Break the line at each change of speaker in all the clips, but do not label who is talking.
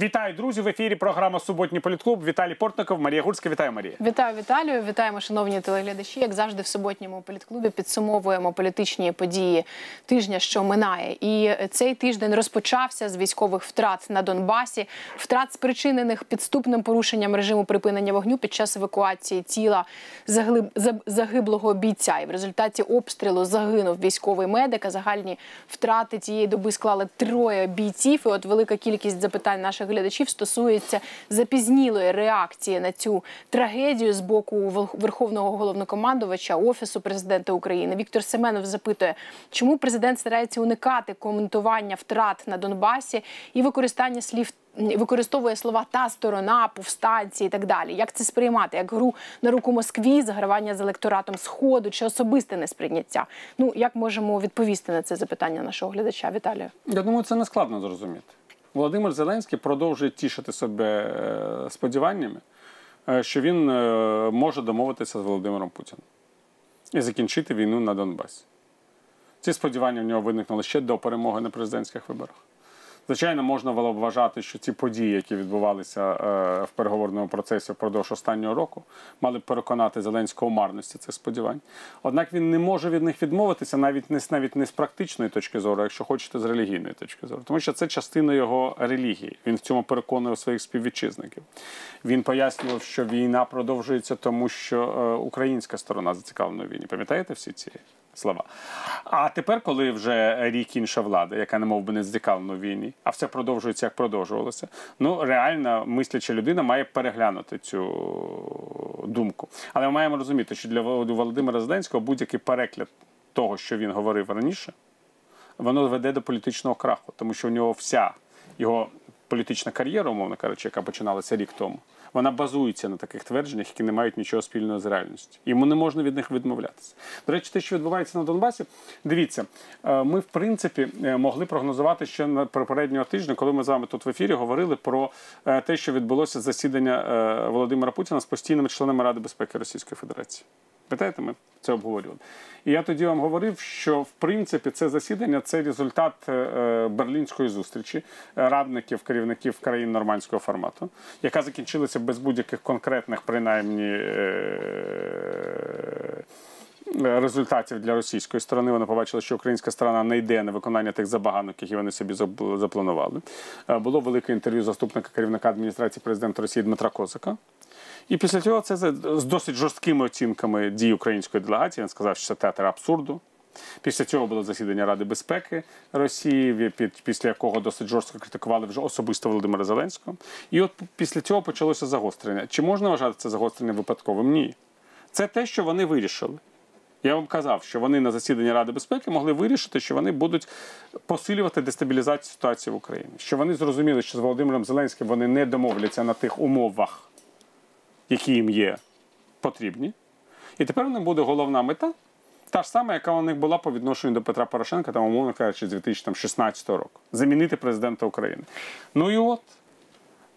Вітаю, друзі! В ефірі програма Суботній політклуб. Віталій Портников, Марія Гурська. Вітаю, Марія.
Вітаю Віталію. Вітаємо, шановні телеглядачі. Як завжди, в суботньому політклубі підсумовуємо політичні події тижня, що минає. І цей тиждень розпочався з військових втрат на Донбасі, втрат спричинених підступним порушенням режиму припинення вогню під час евакуації тіла загиблого бійця. І в результаті обстрілу загинув військовий медик. А Загальні втрати цієї доби склали троє бійців. І от велика кількість запитань наших глядачів стосується запізнілої реакції на цю трагедію з боку верховного головнокомандувача офісу президента України. Віктор Семенов запитує, чому президент старається уникати коментування втрат на Донбасі і використання слів. Використовує слова та сторона, повстанці і так далі. Як це сприймати? Як гру на руку Москві, загравання з електоратом Сходу чи особисте несприйняття? Ну як можемо відповісти на це запитання нашого глядача? Віталію?
Я думаю, це не складно зрозуміти. Володимир Зеленський продовжує тішити себе е, сподіваннями, е, що він е, може домовитися з Володимиром Путіним і закінчити війну на Донбасі. Ці сподівання в нього виникнули ще до перемоги на президентських виборах. Звичайно, можна було б вважати, що ці події, які відбувалися е, в переговорному процесі впродовж останнього року, мали б переконати Зеленського марності цих сподівань. Однак він не може від них відмовитися навіть не навіть не з практичної точки зору, якщо хочете, з релігійної точки зору, тому що це частина його релігії. Він в цьому переконує своїх співвітчизників. Він пояснював, що війна продовжується, тому що е, українська сторона зацікавлена в війні. Пам'ятаєте всі ці? Слова. А тепер, коли вже рік інша влада, яка не мов би не зацікавлена в війні, а все продовжується, як продовжувалося. Ну реально мисляча людина має переглянути цю думку. Але ми маємо розуміти, що для Володимира Зеленського будь-який переклад того, що він говорив раніше, воно веде до політичного краху, тому що у нього вся його політична кар'єра, умовно кажучи, яка починалася рік тому вона базується на таких твердженнях, які не мають нічого спільного з реальністю. Йому не можна від них відмовлятися. До речі, те, що відбувається на Донбасі, дивіться, е, ми в принципі е, могли прогнозувати ще на попереднього тижня, коли ми з вами тут в ефірі говорили про е, те, що відбулося засідання Володимира Путіна з постійними членами Ради безпеки Російської Федерації. Пам'ятаєте, ми це обговорювали. І я тоді вам говорив, що в принципі це засідання це результат е, берлінської зустрічі радників керівників країн нормандського формату, яка закінчилася без будь-яких конкретних, принаймні. Е, результатів для російської сторони вони побачили, що українська сторона не йде на виконання тих забаганок, які вони собі запланували. Е, було велике інтерв'ю заступника керівника адміністрації президента Росії Дмитра Козака. І після цього це з досить жорсткими оцінками дій української делегації. Він сказав, що це театр абсурду. Після цього було засідання Ради безпеки Росії, після якого досить жорстко критикували вже особисто Володимира Зеленського. І от після цього почалося загострення. Чи можна вважати це загострення випадковим? Ні. Це те, що вони вирішили. Я вам казав, що вони на засіданні Ради безпеки могли вирішити, що вони будуть посилювати дестабілізацію ситуації в Україні. Що вони зрозуміли, що з Володимиром Зеленським вони не домовляться на тих умовах які їм є потрібні. І тепер в них буде головна мета, та ж сама, яка у них була по відношенню до Петра Порошенка, там, умовно кажучи, з 2016 року. Замінити президента України. Ну і от.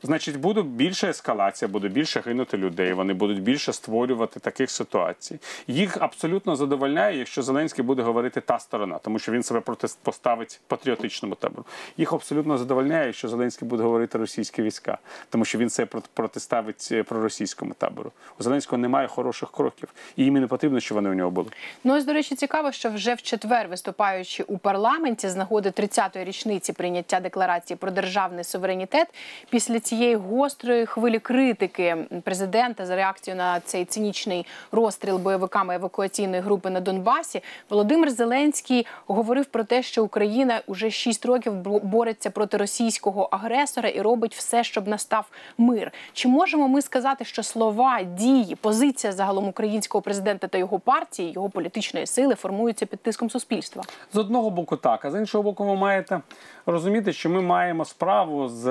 Значить, буде більша ескалація, буде більше гинути людей. Вони будуть більше створювати таких ситуацій. Їх абсолютно задовольняє, якщо Зеленський буде говорити та сторона, тому що він себе поставить патріотичному табору. Їх абсолютно задовольняє, якщо Зеленський буде говорити російські війська, тому що він це протиставить е, проросійському табору. У Зеленського немає хороших кроків, і їм не потрібно, щоб вони у нього були.
Ну ось, до речі, цікаво, що вже в четвер, виступаючи у парламенті з нагоди 30-ї річниці прийняття декларації про державний суверенітет, після цієї цієї гострої хвилі критики президента за реакцію на цей цинічний розстріл бойовиками евакуаційної групи на Донбасі, Володимир Зеленський говорив про те, що Україна уже 6 років бореться проти російського агресора і робить все, щоб настав мир. Чи можемо ми сказати, що слова, дії, позиція загалом українського президента та його партії, його політичної сили формуються під тиском суспільства?
З одного боку, так а з іншого боку, ви маєте розуміти, що ми маємо справу з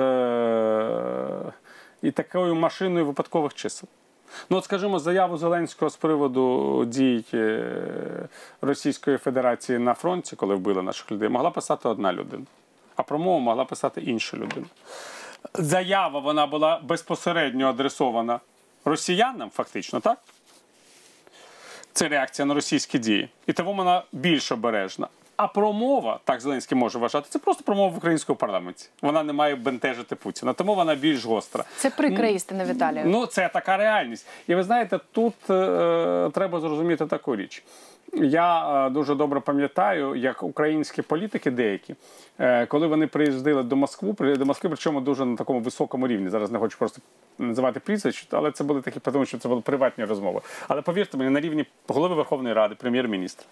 і такою машиною випадкових чисел. Ну, от, скажімо, заяву Зеленського з приводу дій е, Російської Федерації на фронті, коли вбили наших людей, могла писати одна людина, а промову могла писати інша людина. Заява вона була безпосередньо адресована росіянам, фактично, так? Це реакція на російські дії. І тому вона більш обережна. А промова, так Зеленський може вважати, це просто промова в українському парламенті. Вона не має бентежити Путіна, тому вона більш гостра.
Це прикра істина, Віталію.
Ну, це така реальність. І ви знаєте, тут е, треба зрозуміти таку річ. Я е, дуже добре пам'ятаю, як українські політики деякі, е, коли вони приїздили до Москви, до Москви, причому дуже на такому високому рівні. Зараз не хочу просто називати прізвищ, але це були такі, тому що це були приватні розмови. Але повірте мені, на рівні голови Верховної Ради, прем'єр-міністра,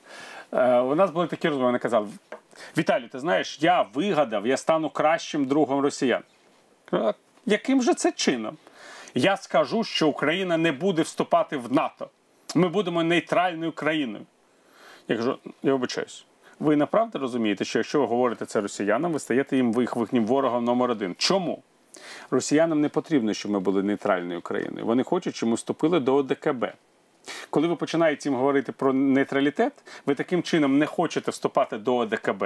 е, у нас були такі розмови. Вони казали: Віталій, ти знаєш, я вигадав, я стану кращим другом росіян. Яким же це чином? Я скажу, що Україна не буде вступати в НАТО. Ми будемо нейтральною країною. Я кажу, я вибачаюсь. Ви направду розумієте, що якщо ви говорите це росіянам, ви стаєте їм їх їхнім ворогом номер один. Чому? Росіянам не потрібно, щоб ми були нейтральною країною. Вони хочуть, щоб ми вступили до ОДКБ. Коли ви починаєте їм говорити про нейтралітет, ви таким чином не хочете вступати до ОДКБ,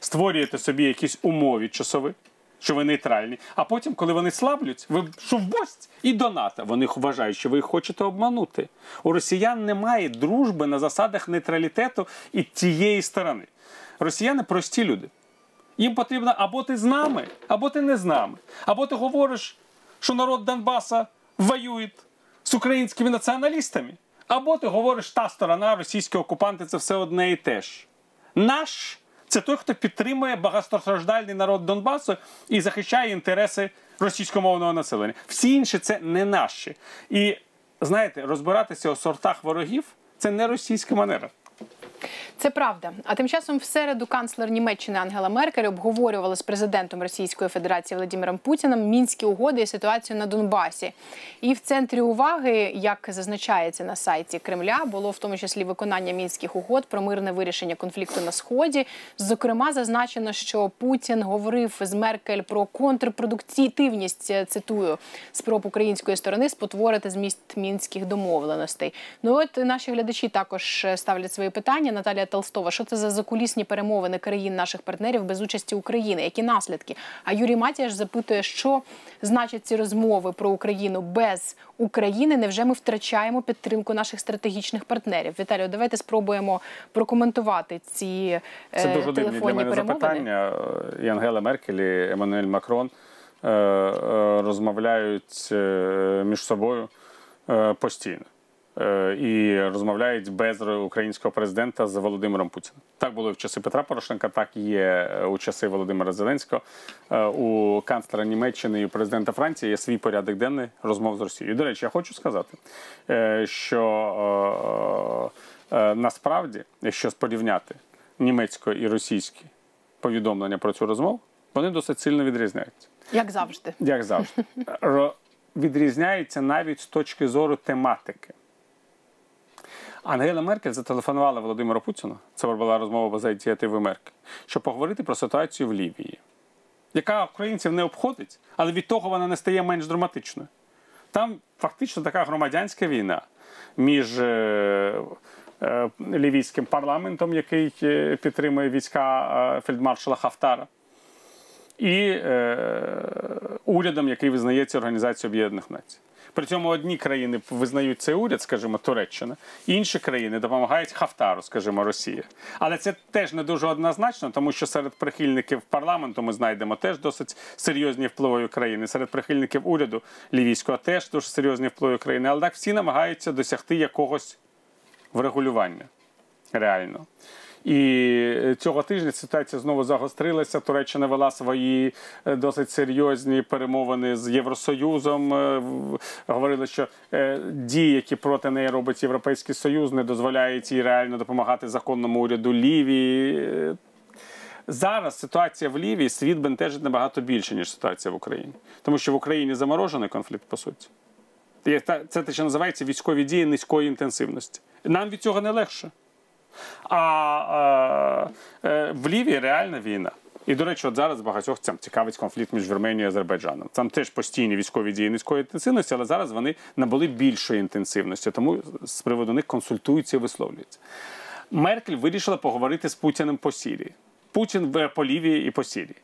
створюєте собі якісь умови часові, що ви нейтральні. А потім, коли вони слаблють, ви гость і до НАТО. Вони вважають, що ви їх хочете обманути. У росіян немає дружби на засадах нейтралітету і тієї сторони. Росіяни прості люди. Їм потрібно або ти з нами, або ти не з нами. Або ти говориш, що народ Донбаса воює з українськими націоналістами, або ти говориш, та сторона, російські окупанти це все одне і те ж. Наш це той, хто підтримує багатостраждальний народ Донбасу і захищає інтереси російськомовного населення. Всі інші це не наші. І знаєте, розбиратися у сортах ворогів це не російська манера.
Це правда. А тим часом в середу канцлер Німеччини Ангела Меркель обговорювала з президентом Російської Федерації Владимиром Путіним мінські угоди і ситуацію на Донбасі. І в центрі уваги, як зазначається на сайті Кремля, було в тому числі виконання мінських угод про мирне вирішення конфлікту на сході. Зокрема, зазначено, що Путін говорив з Меркель про контрпродуктивність, е, цитую, спроб української сторони спотворити зміст мінських домовленостей. Ну от наші глядачі також е, ставлять свої питання. Наталія Толстова, що це за закулісні перемовини країн наших партнерів без участі України? Які наслідки? А Юрій Матіаш запитує, що значать ці розмови про Україну без України? Невже ми втрачаємо підтримку наших стратегічних партнерів? Віталію, давайте спробуємо прокоментувати ці е,
Це дуже дивні для мене
перемовини.
запитання. І Ангела Меркель, і Еммануель Макрон е, е, розмовляють між собою постійно. Е, І розмовляють без українського президента з Володимиром Путіним. Так було і в часи Петра Порошенка, так і є у часи Володимира Зеленського. Е, У канцлера Німеччини і у президента Франції є свій порядок денний розмов з Росією. До речі, я хочу сказати, е, що насправді, якщо порівняти німецьке і російське повідомлення про цю розмову, вони досить сильно відрізняються.
Як завжди.
Як завжди, відрізняються навіть з точки зору тематики. Ангела Меркель зателефонувала Володимиру Путіну, це була розмова за ініціативи Меркель, щоб поговорити про ситуацію в Лівії, яка українців не обходить, але від того вона не стає менш драматичною. Там фактично така громадянська війна між е, е, лівійським парламентом, який е, підтримує війська е, фельдмаршала Хафтара, і е, урядом, який визнається Організацією Об'єднаних Націй. При цьому одні країни визнають цей уряд, скажімо, Туреччина, інші країни допомагають Хафтару, скажімо, Росія. Але це теж не дуже однозначно, тому що серед прихильників парламенту ми знайдемо теж досить серйозні впливові країни. Серед прихильників уряду лівійського теж дуже серйозні впливові країни. Але так всі намагаються досягти якогось врегулювання реально. І цього тижня ситуація знову загострилася. Туреччина вела свої е, досить серйозні перемовини з Євросоюзом. Е, Говорили, що е, дії, які проти неї робить Європейський Союз, не дозволяють їй реально допомагати законному уряду Лівії. Е, Зараз ситуація в Лівії світ бентежить набагато більше, ніж ситуація в Україні. Тому що в Україні заморожений конфлікт, по суті. Це те, що називається військові дії низької інтенсивності. Нам від цього не легше. А е, е, в Лівії реальна війна. І, до речі, от зараз багатьох цим цікавить конфлікт між Вірменією і Азербайджаном. Там теж постійні військові дії низької інтенсивності, але зараз вони набули більшої інтенсивності, тому з приводу них консультуються і висловлюються. Меркель вирішила поговорити з Путіним по Сірії. Путін в- по Лівії і по Сірії.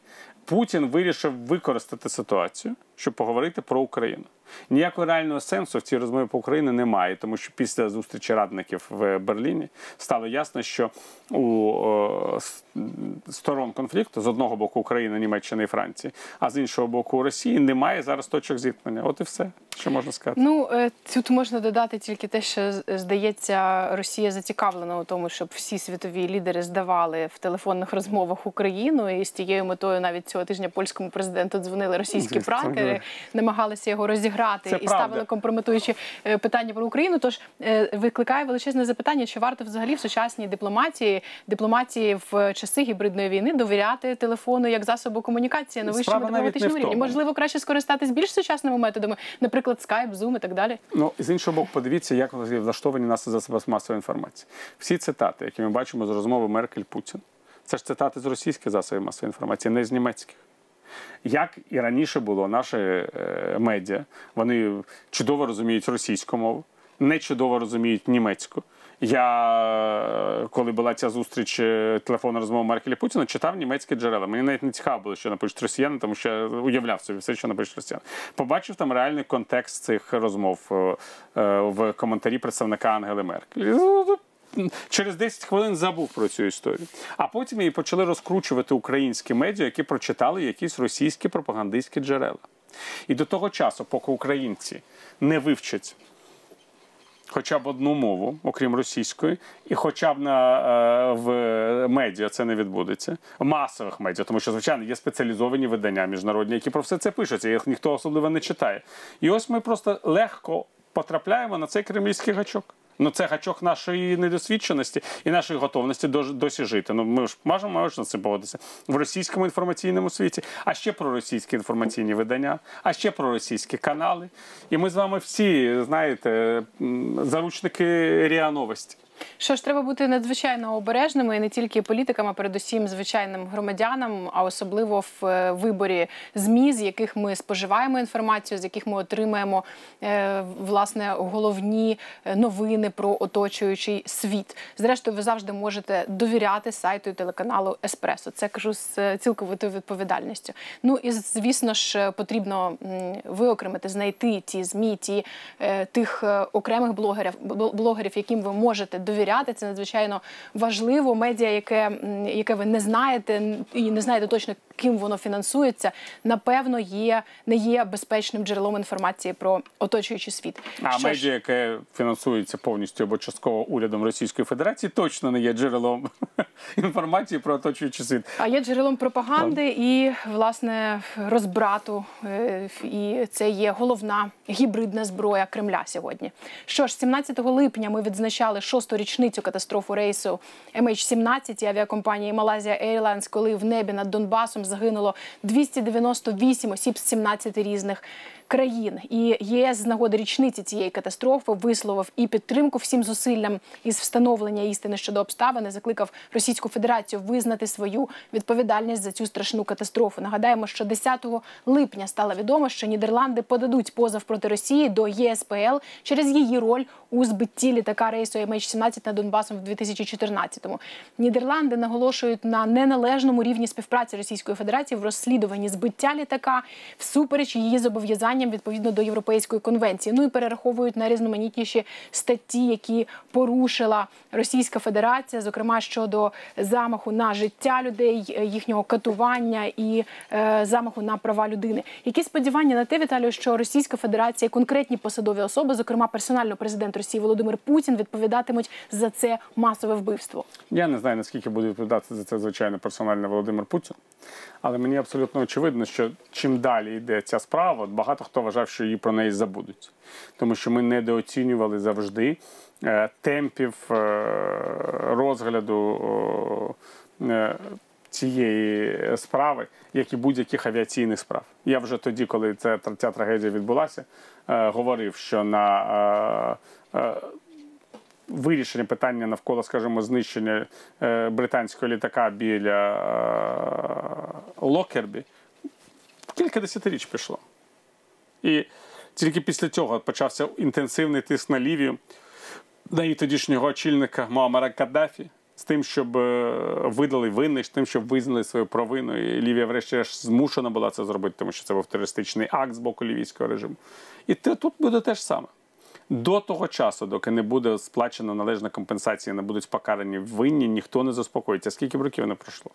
Путін вирішив використати ситуацію, щоб поговорити про Україну. Ніякого реального сенсу в цій розмові по Україні немає, тому що після зустрічі радників в Берліні стало ясно, що у е, сторон конфлікту з одного боку України, Німеччини і Франції, а з іншого боку Росії немає зараз точок зіткнення. От і все, що можна сказати.
Ну е, тут можна додати тільки те, що здається, Росія зацікавлена у тому, щоб всі світові лідери здавали в телефонних розмовах Україну, і з тією метою навіть цього тижня польському президенту дзвонили російські
Звісно,
пранкери, намагалися його розіграти
Це
і
правда.
ставили компрометуючі е, питання про Україну. Тож е, викликає величезне запитання, чи варто взагалі в сучасній дипломатії, дипломатії в часи гібридної війни довіряти телефону як засобу комунікації на вищому дипломатичному рівні. Можливо, краще скористатись більш сучасними методами, наприклад, Skype, Zoom і так далі.
Ну, з іншого боку, подивіться, як влаштовані нас засоби масової інформації. Всі цитати, які ми бачимо з розмови Меркель Путін, це ж цитати з російських засобів масової інформації, не з німецьких. Як і раніше було, наші е, медіа вони чудово розуміють російську мову, не чудово розуміють німецьку. Я, е, коли була ця зустріч е, телефонна розмова Меркель Путіна, читав німецькі джерела. Мені навіть не цікаво було, що напишуть росіяни, тому що я уявляв собі все, що напишуть росіяни. Побачив там реальний контекст цих розмов в коментарі представника Ангели Меркель. Через 10 хвилин забув про цю історію. А потім її почали розкручувати українські медіа, які прочитали якісь російські пропагандистські джерела. І до того часу, поки українці не вивчать хоча б одну мову, окрім російської, і хоча б на, е, в медіа це не відбудеться, в масових медіа, тому що, звичайно, є спеціалізовані видання міжнародні, які про все це пишуться, їх ніхто особливо не читає. І ось ми просто легко потрапляємо на цей кремлівський гачок. Ну, це гачок нашої недосвідченості і нашої готовності досі жити. Ну, ми ж можемо можна з цим погодитися в російському інформаційному світі, а ще про російські інформаційні видання, а ще про російські канали. І ми з вами всі, знаєте, заручники ріа новості.
Що ж, треба бути надзвичайно обережними і не тільки політикам, а передусім звичайним громадянам, а особливо в е, виборі змі, з яких ми споживаємо інформацію, з яких ми отримаємо е, власне головні е, новини про оточуючий світ. Зрештою, ви завжди можете довіряти сайту і телеканалу Еспресо. Це кажу з цілковитою відповідальністю. Ну і звісно ж потрібно виокремити, знайти ті змі, ті тих окремих блогерів, блогерів, яким ви можете довіряти. Це надзвичайно важливо. Медіа, яке, яке ви не знаєте і не знаєте точно, ким воно фінансується, напевно, є не є безпечним джерелом інформації про оточуючий світ.
А
Що ж,
медіа, яке фінансується повністю або частково урядом Російської Федерації, точно не є джерелом інформації про оточуючий світ.
А є джерелом пропаганди і власне розбрату, Е, і це є головна гібридна зброя Кремля сьогодні. Що ж, 17 липня ми відзначали шосту річницю катастрофу рейсу MH17 авіакомпанії Malaysia Airlines, коли в небі над Донбасом загинуло 298 осіб з 17 різних країн. І ЄС з нагоди річниці цієї катастрофи висловив і підтримку всім зусиллям із встановлення істини щодо обставин, закликав Російську Федерацію визнати свою відповідальність за цю страшну катастрофу. Нагадаємо, що 10 липня стало відомо, що Нідерланди подадуть позов проти Росії до ЄСПЛ через її роль у збитті літака рейсу MH17 над Донбасом в 2014-му. Нідерланди наголошують на неналежному рівні співпраці Російської Федерації в розслідуванні збиття літака всупереч її зобов'язанням відповідно до Європейської конвенції. Ну і перераховують найрізноманітніші статті, які порушила Російська Федерація, зокрема щодо замаху на життя людей, їхнього катування і е, замаху на права людини. Які сподівання на те, Віталію, що Російська Федерація, і конкретні посадові особи, зокрема персонально президент Росії Володимир Путін, відповідатимуть за це масове вбивство?
Я не знаю, наскільки буде відповідати за це, звичайно, персонально Володимир Путін. Але мені абсолютно очевидно, що чим далі йде ця справа, багато хто вважав, що її про неї забудуть. Тому що ми недооцінювали завжди е, темпів е, розгляду е, цієї справи, як і будь-яких авіаційних справ. Я вже тоді, коли ця, ця трагедія відбулася, говорив, що на вирішення питання навколо, скажімо, знищення е, британського літака біля е, Локербі кілька десятиріч пішло. І тільки після цього почався інтенсивний тиск на Лівію, на її тодішнього очільника Муаммара Каддафі. з тим, щоб е, видали винних, з тим, щоб визнали свою провину. І Лівія, врешті-решт, змушена була це зробити, тому що це був терористичний акт з боку лівійського режиму. І тут буде те ж саме. До того часу, доки не буде сплачена належна компенсація, не будуть покарані винні, ніхто не заспокоїться. Скільки років не пройшло?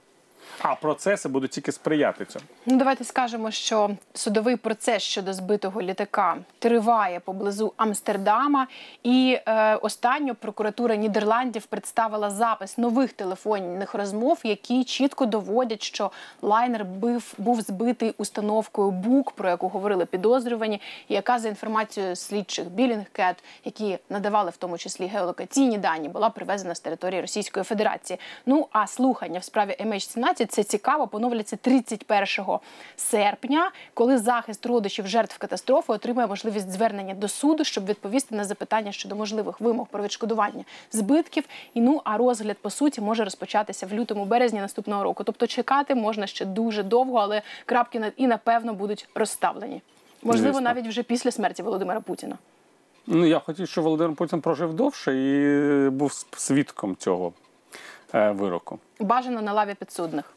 А процеси будуть тільки сприяти цьому.
Ну, давайте скажемо, що судовий процес щодо збитого літака триває поблизу Амстердама, і е, останньо прокуратура Нідерландів представила запис нових телефонних розмов, які чітко доводять, що лайнер бив був збитий установкою БУК, про яку говорили підозрювані, яка за інформацією слідчих Білінгкет, які надавали в тому числі геолокаційні дані, була привезена з території Російської Федерації. Ну а слухання в справі MH17 це цікаво, поновляться 31 серпня, коли захист родичів жертв катастрофи отримає можливість звернення до суду, щоб відповісти на запитання щодо можливих вимог про відшкодування збитків. І ну а розгляд по суті може розпочатися в лютому березні наступного року. Тобто чекати можна ще дуже довго, але крапки і напевно будуть розставлені. Можливо,
Звісно.
навіть вже після смерті Володимира Путіна.
Ну, я хотів, щоб Володимир Путін прожив довше і був свідком цього вироку.
Бажано на лаві підсудних.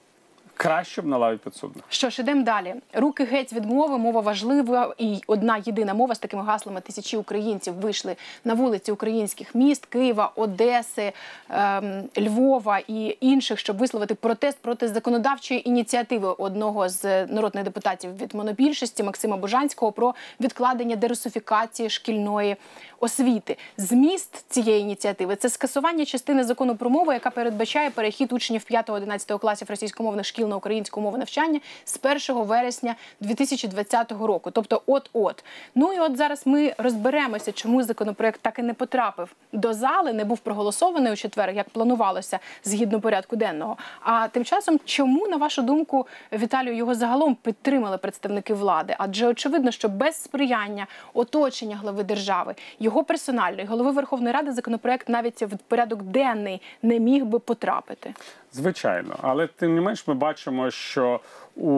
Краще б на лаві підсудних.
Що ж, ідемо далі. Руки геть від мови, мова важлива і одна єдина мова з такими гаслами тисячі українців вийшли на вулиці українських міст Києва, Одеси, ем, Львова і інших, щоб висловити протест проти законодавчої ініціативи одного з народних депутатів від монобільшості Максима Божанського про відкладення дерусифікації шкільної освіти. Зміст цієї ініціативи це скасування частини закону про мову, яка передбачає перехід учнів 5-11 класів російськомовних шкіл на українську мову навчання з 1 вересня 2020 року. Тобто, от-от. Ну і от зараз ми розберемося, чому законопроект так і не потрапив до зали, не був проголосований у четвер, як планувалося згідно порядку денного. А тим часом, чому на вашу думку, Віталію, його загалом підтримали представники влади? Адже очевидно, що без сприяння оточення глави держави, його персональної голови Верховної Ради законопроект навіть в порядок денний не міг би потрапити.
Звичайно, але тим не менш ми бачимо, що у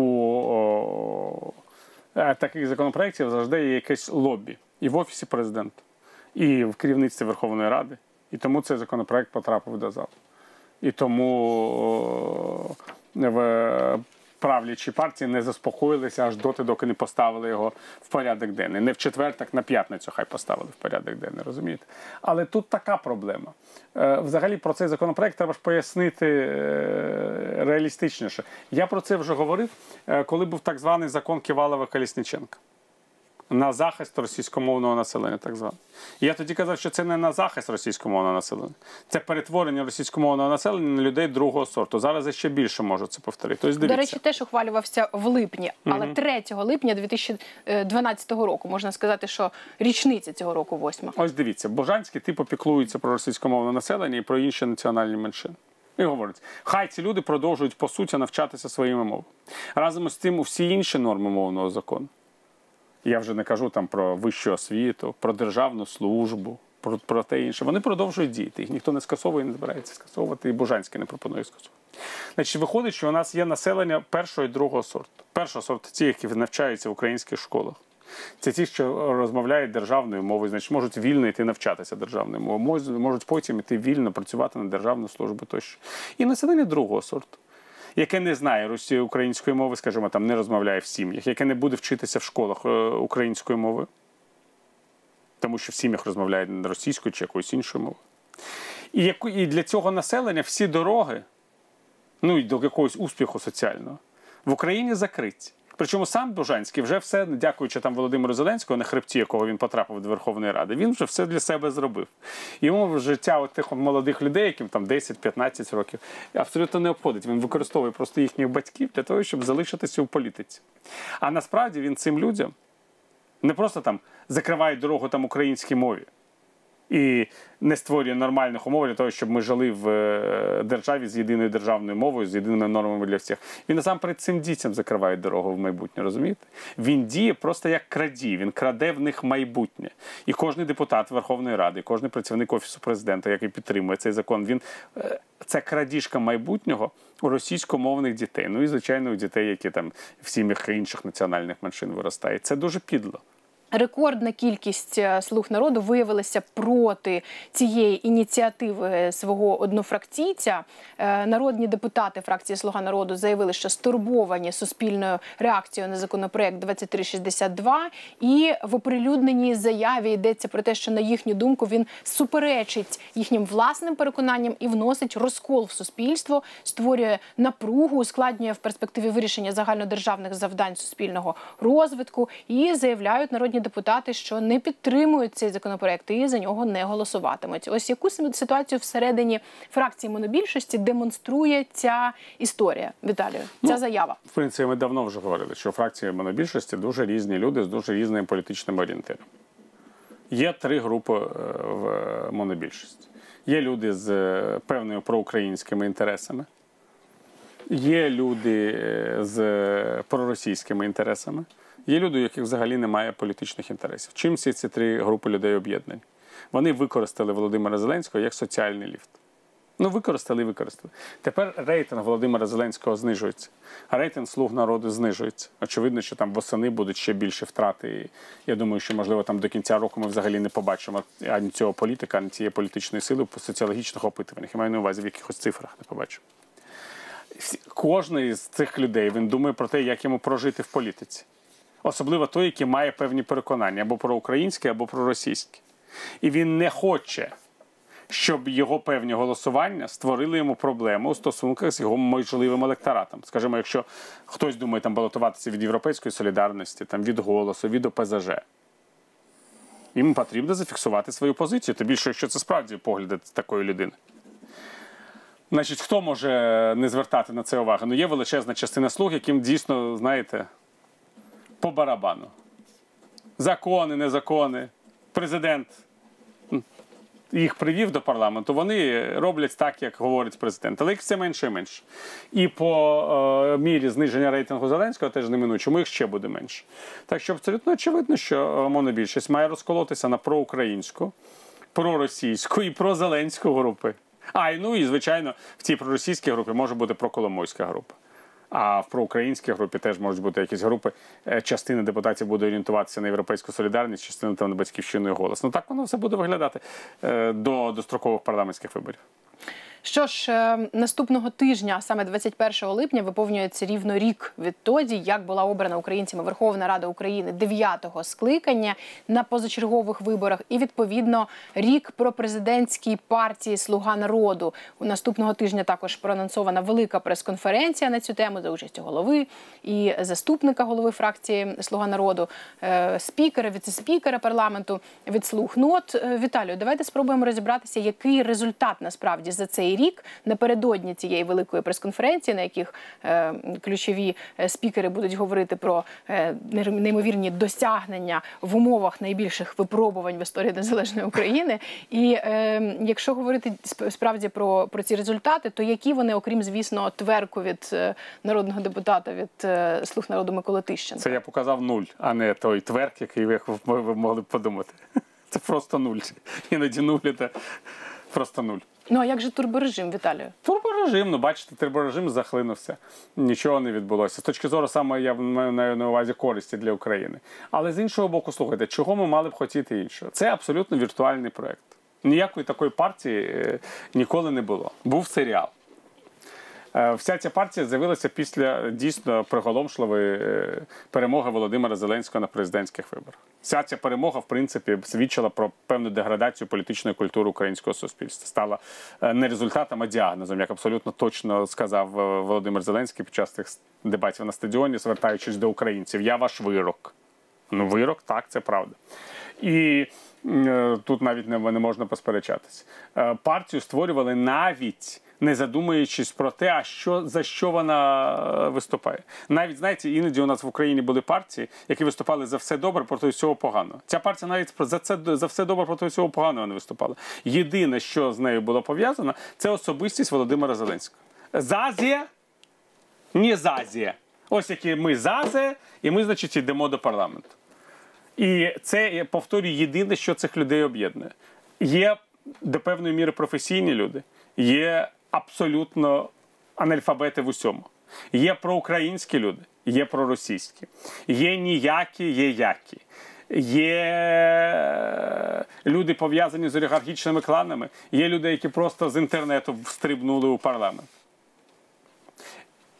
о, е, таких законопроєктів завжди є якесь лобі і в офісі президента, і в керівництві Верховної Ради. І тому цей законопроект потрапив до залу. І тому о, в правлячі партії не заспокоїлися аж доти, доки не поставили його в порядок денний. Не в четвер, так на п'ятницю хай поставили в порядок денний, розумієте? Але тут така проблема. Е, Взагалі про цей законопроект треба ж пояснити е, реалістичніше. Я про це вже говорив, е, коли був так званий закон Ківалова Колісниченка. На захист російськомовного населення, так званий. Я тоді казав, що це не на захист російськомовного населення, це перетворення російськомовного населення на людей другого сорту. Зараз я ще більше можу це повторити. Тобто,
До речі, теж ухвалювався в липні, але 3 липня 2012 року можна сказати, що річниця цього року восьма.
Ось дивіться, Божанський типу піклується про російськомовне населення і про інші національні меншини. І говорить, хай ці люди продовжують по суті навчатися своїми мовами. Разом з тим, усі інші норми мовного закону. Я вже не кажу там про вищу освіту, про державну службу, про, про те інше. Вони продовжують діяти. Їх ніхто не скасовує, не збирається скасовувати, і Божанський не пропонує скасовувати. Значить, виходить, що у нас є населення першого і другого сорту. Першого сорту ті, які навчаються в українських школах. Це ті, що розмовляють державною мовою, значить можуть вільно йти навчатися державною мовою, можуть потім йти вільно працювати на державну службу тощо. І населення другого сорту, яке не знає росі- української мови, скажімо, там не розмовляє в сім'ях, яке не буде вчитися в школах української мови, тому що в сім'ях розмовляють російською чи якоюсь іншою мовою. І, і для цього населення всі дороги, ну і до якогось успіху соціального, в Україні закриті. Причому сам Бужанський вже все, дякуючи там Володимиру Зеленському, на хребті якого він потрапив до Верховної Ради, він вже все для себе зробив. Йому життя тих молодих людей, яким там 10-15 років, абсолютно не обходить. Він використовує просто їхніх батьків для того, щоб залишитися у політиці. А насправді він цим людям не просто там закриває дорогу там українській мові і не створює нормальних умов для того, щоб ми жили в е, державі з єдиною державною мовою, з єдиними нормами для всіх. Він насамперед цим дітям закриває дорогу в майбутнє, розумієте? Він діє просто як крадій, він краде в них майбутнє. І кожен депутат Верховної Ради, кожен працівник Офісу президента, який підтримує цей закон, він е, це крадіжка майбутнього у російськомовних дітей. Ну і звичайно, у дітей, які там в сім'ях інших національних меншин виростають. Це дуже підло.
Рекордна кількість е, слуг народу виявилася проти цієї ініціативи свого однофракційця. Е, Народні депутати фракції Слуга народу заявили, що стурбовані суспільною реакцією на законопроект 2362. І в оприлюдненій заяві йдеться про те, що на їхню думку він суперечить їхнім власним переконанням і вносить розкол в суспільство, створює напругу, ускладнює в перспективі вирішення загальнодержавних завдань суспільного розвитку і заявляють народні депутати, що не підтримують цей законопроект і за нього не голосуватимуть. Ось яку ситуацію всередині фракції монобільшості демонструє ця історія, Віталію? Ця
Ну,
заява.
В принципі, ми давно вже говорили, що фракції монобільшості дуже різні люди з дуже різним політичним орієнтиром. Є три групи е, в монобільшості. Є люди з е, певними проукраїнськими інтересами, є люди е, з проросійськими інтересами, є люди, у яких взагалі немає політичних інтересів. Чим всі ці три групи людей об'єднані? Вони використали Володимира Зеленського як соціальний ліфт. Ну, використали і використали. Тепер рейтинг Володимира Зеленського знижується, а рейтинг слуг народу знижується. Очевидно, що там восени будуть ще більше втрати. І я думаю, що можливо там до кінця року ми взагалі не побачимо ані цього політика, ані цієї політичної сили по соціологічних опитуваннях. Я маю на увазі в якихось цифрах не побачимо. Кожний з цих людей він думає про те, як йому прожити в політиці. Особливо той, який має певні переконання або проукраїнське, або проросійське. І він не хоче щоб його певні голосування створили йому проблему у стосунках з його можливим електоратом. Скажімо, якщо хтось думає там балотуватися від Європейської солідарності, там від голосу, від ОПЗЖ. Їм потрібно зафіксувати свою позицію, тим більше, якщо це справді погляди такої людини. Значить, хто може не звертати на це увагу? Ну, є величезна частина слуг, яким дійсно, знаєте, по барабану. Закони, незакони, президент їх привів до парламенту, вони роблять так, як говорить президент. Але їх все менше і менше. І по е, мірі зниження рейтингу Зеленського теж неминучому їх ще буде менше. Так що абсолютно очевидно, що е, монобільшість має розколотися на проукраїнську, проросійську і прозеленську групи. А і ну і звичайно, в цій проросійській групі може бути проколомойська група. А в проукраїнській групі теж можуть бути якісь групи. Е, Частина депутатів буде орієнтуватися на європейську солідарність, частина там на батьківщину і голос. Ну так воно все буде виглядати е, до дострокових парламентських виборів.
Що ж, е, наступного тижня, саме 21 липня, виповнюється рівно рік відтоді, як була обрана українцями Верховна Рада України 9-го скликання на позачергових виборах, і відповідно рік про президентській партії Слуга народу. У наступного тижня також проанонсована велика прес-конференція на цю тему за участю голови і заступника голови фракції Слуга народу, е, спікера, віцеспікера парламенту від слуг. Ну от е, Віталію, давайте спробуємо розібратися, який результат насправді за цей рік напередодні цієї великої прес-конференції, на яких е, ключові е, спікери будуть говорити про е, неймовірні досягнення в умовах найбільших випробувань в історії незалежної України. І якщо говорити справді про, про ці результати, то які вони, окрім звісно, тверку від народного депутата від слуг народу Миколи Тищенка?
Це я показав нуль, а не той тверк, який ви ви могли б подумати. Це просто нуль. Іноді нуль це просто нуль.
Ну а як же турборежим, Віталію?
Турборежим, ну бачите, турборежим захлинувся. Нічого не відбулося. З точки зору саме я маю на увазі користі для України. Але з іншого боку, слухайте, чого ми мали б хотіти іншого? Це абсолютно віртуальний проект. Ніякої такої партії е, ніколи не було. Був серіал. Е, Вся ця партія з'явилася після дійсно приголомшливої е, перемоги Володимира Зеленського на президентських виборах. Вся ця перемога, в принципі, свідчила про певну деградацію політичної культури українського суспільства. Стала е, не результатом, а діагнозом, як абсолютно точно сказав Володимир Зеленський під час тих дебатів на стадіоні, звертаючись до українців. Я ваш вирок. Ну, вирок, так, це правда. І тут навіть не, можна посперечатись. Партію створювали навіть не задумуючись про те, а що за що вона е, виступає. Навіть знаєте, іноді у нас в Україні були партії, які виступали за все добре проти всього поганого. Ця партія навіть про- за це за все добре проти всього поганого не виступала. Єдине, що з нею було пов'язано, це особистість Володимира Зеленського. Зазія не зазія. Ось які ми зазе, і ми, значить, йдемо до парламенту. І це, я повторюю, єдине, що цих людей об'єднує. Є до певної міри професійні люди, є абсолютно анальфабети в усьому. Є проукраїнські люди, є проросійські, є ніякі, є які. є люди пов'язані з олігархічними кланами, є люди, які просто з інтернету встрибнули у парламент.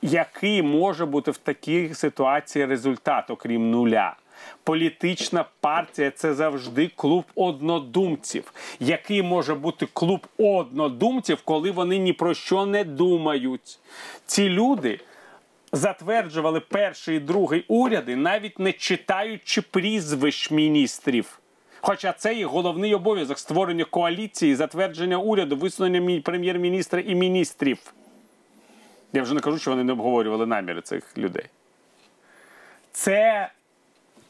Який може бути в такій ситуації результат, окрім нуля? Політична партія це завжди клуб однодумців. Який може бути клуб однодумців, коли вони ні про що не думають? Ці люди затверджували перший і другий уряди, навіть не читаючи прізвищ міністрів. Хоча це їх головний обов'язок створення коаліції, затвердження уряду, висунення прем'єр-міністра і міністрів. Я вже не кажу, що вони не обговорювали наміри цих людей. Це,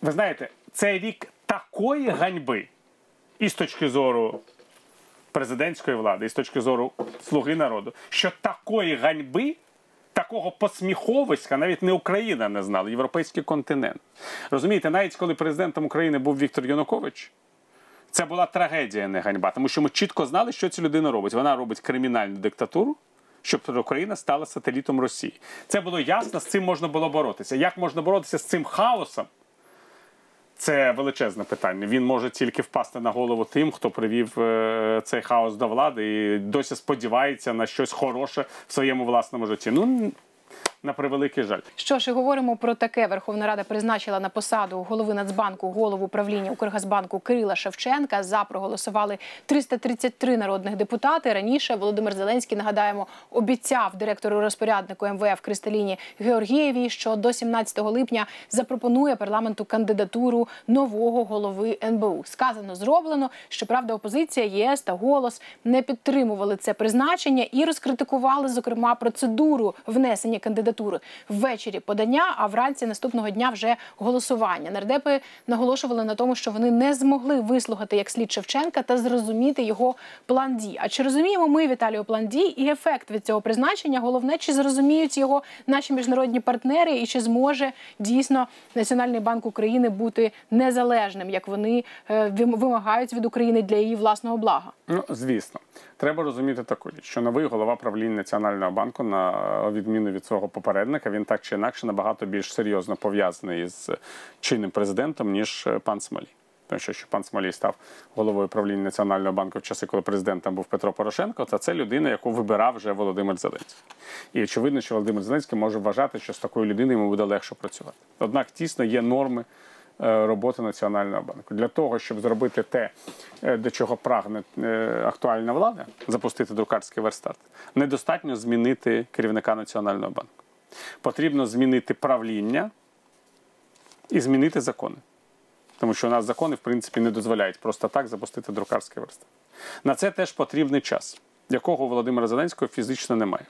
ви знаєте, це рік такої ганьби і з точки зору президентської влади, і з точки зору слуги народу, що такої ганьби, такого посміховиська навіть не Україна не знала, європейський континент. Розумієте, навіть коли президентом України був Віктор Янукович, це була трагедія, не ганьба, тому що ми чітко знали, що ця людина робить. Вона робить кримінальну диктатуру, щоб Україна стала сателітом Росії. Це було ясно, з цим можна було боротися. Як можна боротися з цим хаосом? Це величезне питання. Він може тільки впасти на голову тим, хто привів е, цей хаос до влади і досі сподівається на щось хороше в своєму власному житті. Ну на превеликий жаль.
Що ж і говоримо про таке. Верховна Рада призначила на посаду голови Нацбанку голову управління Укргазбанку Кирила Шевченка. За проголосували 333 народних депутати. Раніше Володимир Зеленський нагадаємо обіцяв директору розпоряднику МВФ Кристаліні Георгієвій, що до 17 липня запропонує парламенту кандидатуру нового голови НБУ. Сказано зроблено. Щоправда, опозиція ЄС та голос не підтримували це призначення і розкритикували зокрема процедуру внесення кандидатури ввечері подання, а вранці наступного дня вже голосування. Нардепи наголошували на тому, що вони не змогли вислухати як слід Шевченка та зрозуміти його план дій. А чи розуміємо ми Віталію план дій і ефект від цього призначення? Головне, чи зрозуміють його наші міжнародні партнери, і чи зможе дійсно Національний банк України бути незалежним, як вони е, вимагають від України для її власного блага?
Ну, звісно, треба розуміти таку річ, що новий голова правління Національного банку, на відміну від свого попередника, він так чи інакше набагато більш серйозно пов'язаний з чинним президентом, ніж е, пан Смолій. Тому що, що пан Смолій став головою правління Національного банку в часи, коли президентом був Петро Порошенко, то це людина, яку вибирав вже Володимир Зеленський. І очевидно, що Володимир Зеленський може вважати, що з такою людиною йому буде легше працювати. Однак тісно є норми роботи Національного банку. Для того, щоб зробити те, е, до чого прагне е, актуальна влада, запустити друкарський верстат, недостатньо змінити керівника Національного банку. Потрібно змінити правління і змінити закони. Тому що у нас закони, в принципі, не дозволяють просто так запустити друкарський верстат. На це теж потрібний час, якого Володимира Зеленського фізично немає.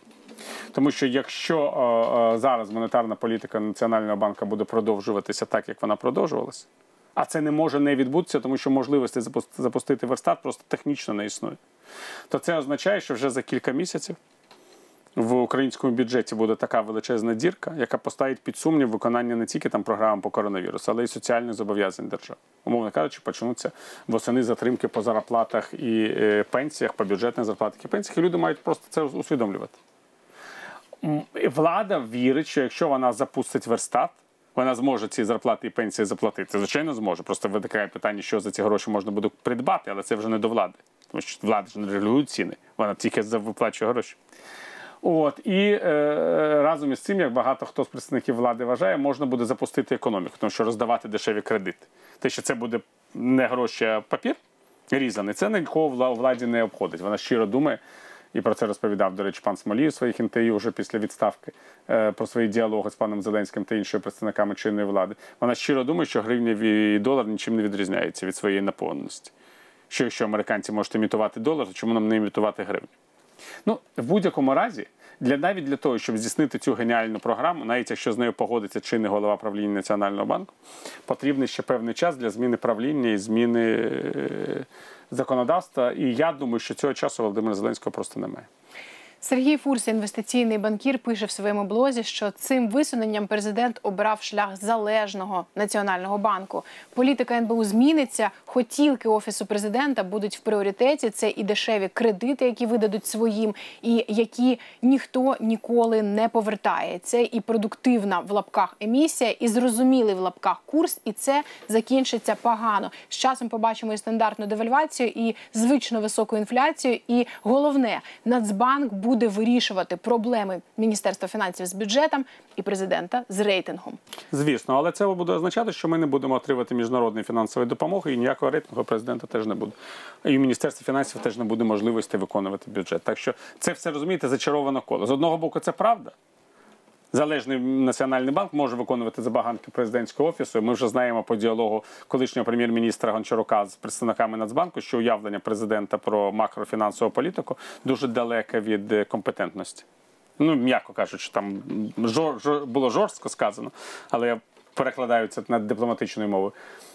Тому що якщо е, е, зараз монетарна політика Національного банку буде продовжуватися так, як вона продовжувалася, а це не може не відбутися, тому що можливості запустити верстат просто технічно не існує, то це означає, що вже за кілька місяців в українському бюджеті буде така величезна дірка, яка поставить під сумнів виконання не тільки там програм по коронавірусу, але й соціальних зобов'язань держави. Умовно кажучи, почнуться восени затримки по зарплатах і е, пенсіях, по бюджетних зарплатах і пенсіях, і люди мають просто це усвідомлювати. Влада вірить, що якщо вона запустить верстат, вона зможе ці зарплати і пенсії заплатити. Звичайно, зможе. Просто виникає питання, що за ці гроші можна буде придбати, але це вже не до влади. Тому що влада ж не регулює ціни, вона тільки виплачує гроші. От і е, разом із цим, як багато хто з представників влади вважає, можна буде запустити економіку, тому що роздавати дешеві кредити. Те, що це буде не гроші, а папір різаний, це нікого владі не обходить. Вона щиро думає, і про це розповідав, до речі, пан Смолій у своїх інтерв'ю вже після відставки е, про свої діалоги з паном Зеленським та іншими представниками чинної влади. Вона щиро думає, що гривня і долар нічим не відрізняються від своєї наповненості. Що якщо американці можуть імітувати долар, то чому нам не імітувати гривню? Ну, в будь-якому разі, для навіть для того, щоб здійснити цю геніальну програму, навіть якщо з нею погодиться чинний голова правління Національного банку, потрібний ще певний час для зміни правління і зміни е, законодавства. І я думаю, що цього часу Володимира Зеленського просто немає.
Сергій Фурс, інвестиційний банкір, пише в своєму блозі, що цим висуненням президент обрав шлях залежного національного банку. Політика НБУ зміниться. Хотілки офісу президента будуть в пріоритеті. Це і дешеві кредити, які видадуть своїм, і які ніхто ніколи не повертає. Це і продуктивна в лапках емісія, і зрозумілий в лапках курс. І це закінчиться погано. З часом побачимо і стандартну девальвацію, і звично високу інфляцію. І головне, Нацбанк буде вирішувати проблеми Міністерства фінансів з бюджетом і президента з рейтингом.
Звісно, але це буде означати, що ми не будемо отримати міжнародної фінансової допомоги і ніякого рейтингу президента теж не буде. І у Міністерстві фінансів теж не буде можливості виконувати бюджет. Так що це все розумієте, зачаровано коло. З одного боку, це правда. Залежний національний банк може виконувати забаганки президентського офісу. Ми вже знаємо по діалогу колишнього прем'єр-міністра Гончарука з представниками Нацбанку, що уявлення президента про макрофінансову політику дуже далеке від е, компетентності. Ну, м'яко кажучи, там жор, жор, було жорстко сказано, але я перекладаю це на дипломатичною мовою.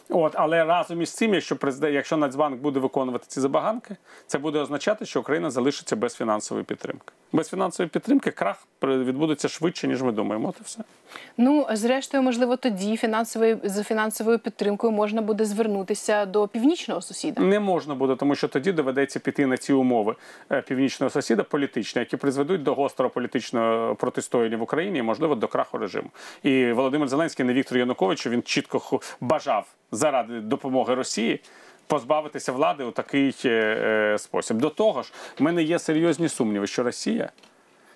От, але разом із цим, якщо президент, якщо Нацбанк буде виконувати ці забаганки, це буде означати, що Україна залишиться без фінансової підтримки. Без фінансової підтримки крах відбудеться швидше, ніж ми думаємо. От і все.
Ну, зрештою, можливо, тоді фінансовою з фінансовою підтримкою можна буде звернутися до північного сусіда.
Не можна буде, тому що тоді доведеться піти на ці умови е, північного сусіда політичні, які призведуть до гострого політичного протистояння в Україні і, можливо, до краху режиму. І Володимир Зеленський, не Віктор Янукович, він чітко бажав заради допомоги Росії. Позбавитися влади у такий е, спосіб. До того ж, в мене є серйозні сумніви, що Росія,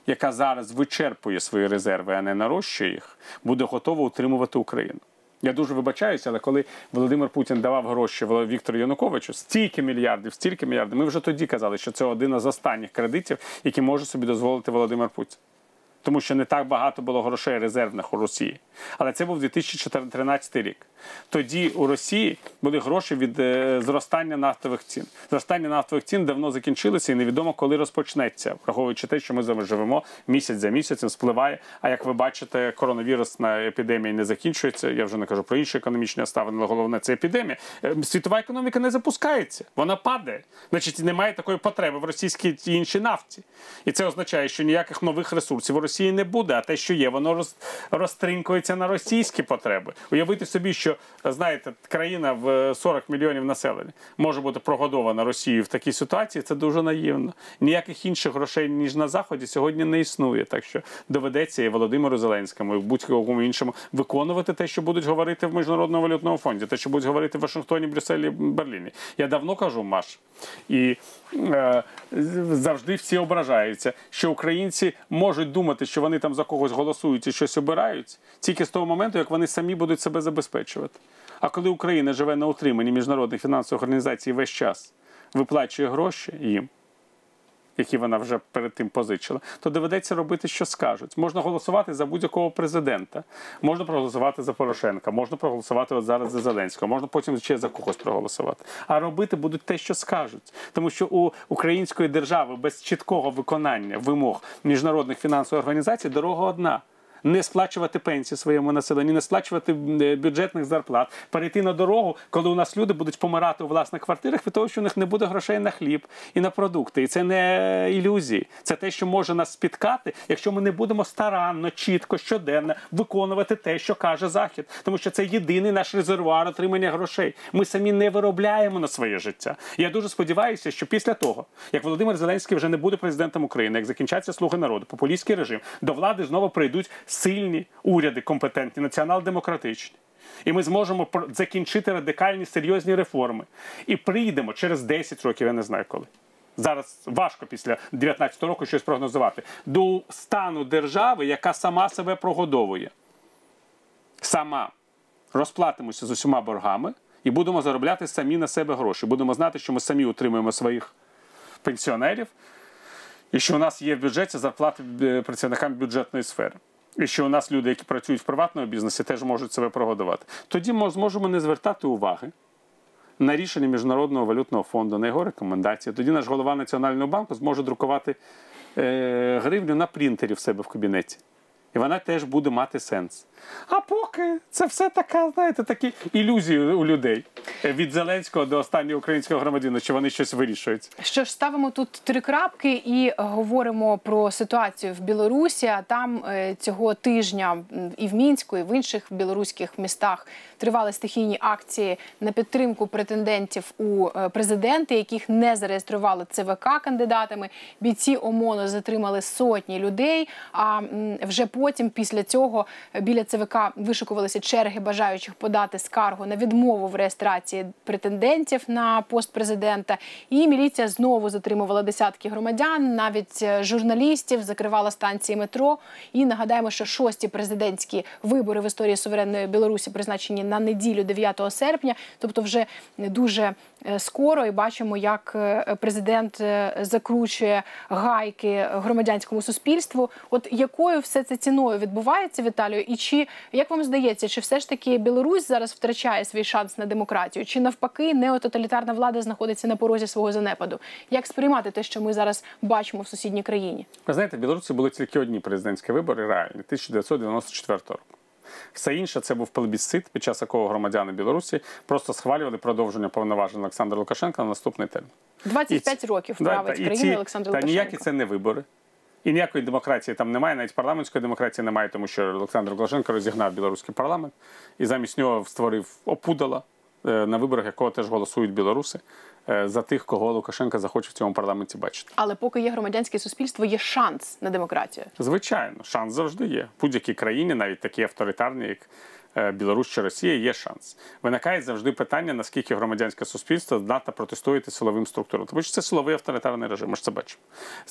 яка зараз вичерпує свої резерви, а не нарощує їх, буде готова утримувати Україну. Я дуже вибачаюся, але коли Володимир Путін давав гроші Віктору Януковичу, стільки мільярдів, стільки мільярдів, ми вже тоді казали, що це один із останніх кредитів, які може собі дозволити Володимир Путін тому що не так багато було грошей резервних у Росії. Але це був 2013 рік. Тоді у Росії були гроші від е, зростання нафтових цін. Зростання нафтових цін давно закінчилося, і невідомо, коли розпочнеться, враховуючи те, що ми зараз живемо місяць за місяцем, спливає. А як ви бачите, коронавірусна епідемія не закінчується. Я вже не кажу про інші економічні обставини, але головне це епідемія. Е, світова економіка не запускається, вона падає. Значить, немає такої потреби в російській іншій нафті. І це означає, що ніяких нових ресурсів у Росії Росії не буде, а те, що є, воно роз, розтринкується на російські потреби. Уявити собі, що знаєте, країна в 40 мільйонів населення може бути прогодована Росією в такій ситуації. Це дуже наївно. Ніяких інших грошей ніж на заході сьогодні не існує. Так що доведеться і Володимиру Зеленському, і будь-кому іншому виконувати те, що будуть говорити в міжнародному валютному фонді, те, що будуть говорити в Вашингтоні, Брюсселі, Берліні. Я давно кажу, Маш, і е, завжди всі ображаються, що українці можуть думати, що вони там за когось голосують і щось обирають, тільки з того моменту, як вони самі будуть себе забезпечувати. А коли Україна живе на утриманні міжнародних фінансових організацій весь час виплачує гроші їм які вона вже перед тим позичила, то доведеться робити, що скажуть. Можна голосувати за будь-якого президента, можна проголосувати за Порошенка, можна проголосувати от зараз за Зеленського, можна потім ще за когось проголосувати. А робити будуть те, що скажуть, тому що у української держави без чіткого виконання вимог міжнародних фінансових організацій дорога одна не сплачувати пенсії своєму населенню, не сплачувати е, бюджетних зарплат, перейти на дорогу, коли у нас люди будуть помирати у власних квартирах від того, що у них не буде грошей на хліб і на продукти. І це не ілюзії. Це те, що може нас спіткати, якщо ми не будемо старанно, чітко, щоденно виконувати те, що каже Захід, тому що це єдиний наш резервуар отримання грошей. Ми самі не виробляємо на своє життя. Я дуже сподіваюся, що після того, як Володимир Зеленський вже не буде президентом України, як закінчаться слуги народу, популістський режим, до влади знову прийдуть сильні уряди компетентні, націонал-демократичні. І ми зможемо закінчити радикальні серйозні реформи. І прийдемо через 10 років, я не знаю коли. Зараз важко після 19 року щось прогнозувати. До стану держави, яка сама себе прогодовує. Сама розплатимося з усіма боргами і будемо заробляти самі на себе гроші. Будемо знати, що ми самі утримуємо своїх пенсіонерів, і що у нас є в бюджеті зарплати е, працівникам бюджетної сфери. І що у нас люди, які працюють в приватному бізнесі, теж можуть себе прогодувати. Тоді ми зможемо не звертати уваги на рішення Міжнародного валютного фонду, на його рекомендації. Тоді наш голова Національного банку зможе друкувати е, гривню на принтері в себе в кабінеті. І вона теж буде мати сенс. А поки це все така, знаєте, такі ілюзії у людей від Зеленського до останнього українського громадянина, що вони щось вирішують.
Що ж, ставимо тут три крапки і говоримо про ситуацію в Білорусі. А там е, цього тижня і в Мінську, і в інших білоруських містах тривали стихійні акції на підтримку претендентів у е, президенти, яких не зареєстрували ЦВК кандидатами. Бійці ОМОНу затримали сотні людей. А вже потім, після цього, біля ЦВК вишикувалися черги бажаючих подати скаргу на відмову в реєстрації претендентів на пост президента. І міліція знову затримувала десятки громадян, навіть е, журналістів, закривала станції метро. І нагадаємо, що шості президентські вибори в історії суверенної Білорусі призначені на неділю 9 серпня, тобто вже дуже е, скоро. І бачимо, як е, президент закручує гайки громадянському суспільству. От якою все це ціною відбувається, Віталію? І чи як вам здається, чи все ж таки Білорусь зараз втрачає свій шанс на демократію? Чи навпаки неототалітарна влада знаходиться на порозі свого занепаду? Як сприймати те, що ми зараз бачимо в сусідній країні?
Ви знаєте, в Білорусі були тільки одні президентські вибори реальні 1994 року. Все інше це був плебісцит, під час якого громадяни Білорусі просто схвалювали продовження повноважень Олександра Лукашенка на наступний термін.
25 років править
і
країною
ці-
Олександр
та ніякі це не вибори. І ніякої демократії там немає, навіть парламентської демократії немає, тому що Олександр Лукашенко розігнав білоруський парламент і замість нього створив опудала, е, на виборах якого теж голосують білоруси е, за тих, кого Лукашенко захоче в цьому парламенті бачити.
Але поки є громадянське суспільство, є шанс на демократію.
Звичайно, шанс завжди є. В будь-якій країні, навіть такі авторитарні, як Білорусь чи Росія, є шанс. Виникає завжди питання, наскільки громадянське суспільство здатне протистояти силовим структурам. Тому що це силовий авторитарний режим, ми ж це бачимо.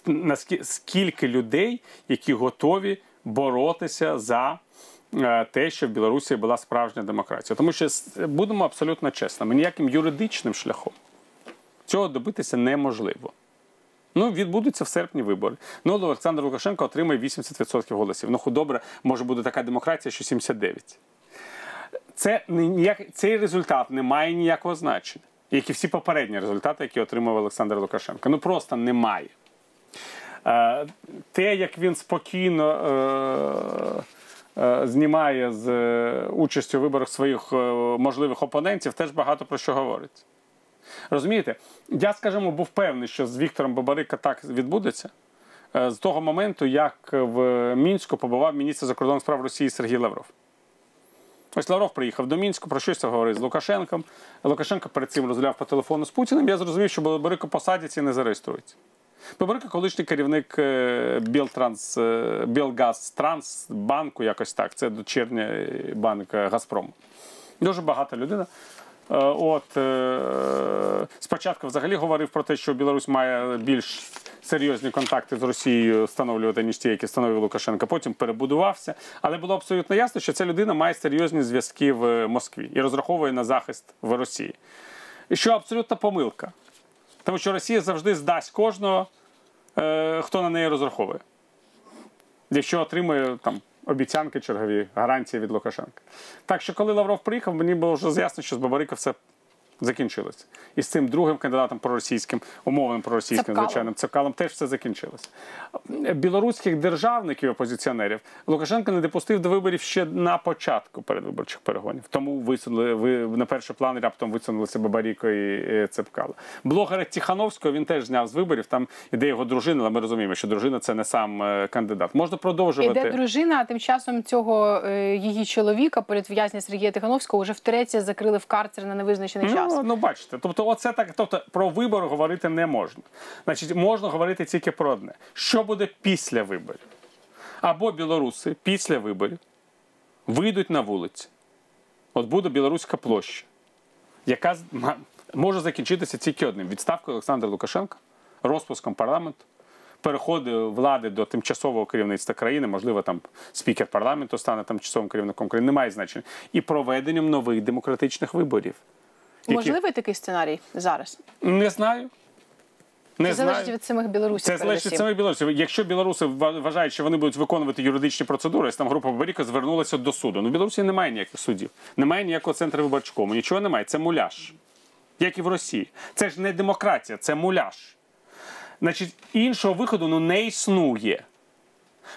Наскільки скільки людей, які готові боротися за. е, Те, що в Білорусі була справжня демократія, тому що будемо абсолютно чесними, ніяким юридичним шляхом цього добитися неможливо. Ну, відбудуться в серпні вибори. Ну, Олександр Лукашенко отримає 80% голосів. Ну, добре, може буде така демократія, що 79%. Це ніяк, цей результат не має ніякого значення, як і всі попередні результати, які отримав Олександр Лукашенко. Ну просто немає. Е, те, як він спокійно е, е, знімає з участю у виборах своїх можливих опонентів, теж багато про що говорить. Розумієте, я, скажімо, був певний, що з Віктором Бабарика так відбудеться. З того моменту, як в Мінську побував міністр закордонних справ Росії Сергій Лавров. Ось Лавров приїхав до Мінську, про щось говорив з Лукашенком. Лукашенко перед цим розмовляв по телефону з Путіним. Я зрозумів, що Бабарика посадять і не зареєструється. Бабарика колишній керівник е, Білтранс, Білгазтранс, банку, якось так. Це дочірня банк е, Газпрому. Дуже багата людина. Е, От е, спочатку взагалі говорив про те, що Білорусь має більш серйозні контакти з Росією встановлювати, ніж ті, які встановив Лукашенко. Потім перебудувався. Але було абсолютно ясно, що ця людина має серйозні зв'язки в Москві і розраховує на захист в Росії. Що абсолютна помилка. Тому що Росія завжди здасть кожного, е, хто на неї розраховує. Якщо отримує там обіцянки чергові, гарантії від Лукашенка. Так що, коли Лавров приїхав, мені було вже з'ясно, що з Бабарика все закінчилося. І з цим другим кандидатом проросійським, умовним проросійським,
Цепкалом.
звичайним Цепкалом, теж все закінчилося. Білоруських державників, опозиціонерів, Лукашенко не допустив до виборів ще на початку передвиборчих перегонів. Тому висунули ви на перший план раптом висунулися Бабаріко і е, Цепкало. Блогера Тихановського він теж зняв з виборів. Там іде його дружина, але ми розуміємо, що дружина це не сам е, кандидат. Можна продовжувати.
Іде дружина, а тим часом цього е, її чоловіка, політв'язня Сергія Тихановського, вже втретє закрили в карцер на невизначений час.
Ну, ну бачите, тобто, оце так. Тобто про вибори говорити не можна. Значить, можна говорити тільки про одне: що буде після виборів? Або білоруси після виборів вийдуть на вулиці. От буде білоруська площа, яка може закінчитися тільки одним: відставкою Олександра Лукашенка, розпуском парламенту. Переходу влади до тимчасового керівництва країни, можливо, там спікер парламенту стане тимчасовим керівником країни, немає значення, і проведенням нових демократичних виборів. Які-
Можливий такий сценарій зараз?
не знаю. Не
Це залежить від самих білорусів.
Це залежить від самих білорусів. Якщо білоруси вважають, що вони будуть виконувати юридичні процедури, ось там група Бабаріка звернулася до суду. Ну, в Білорусі немає ніяких судів, немає ніякого центру виборчкому, нічого немає. Це муляж. Як і в Росії. Це ж не демократія, це муляж. Значить, іншого виходу ну, не існує.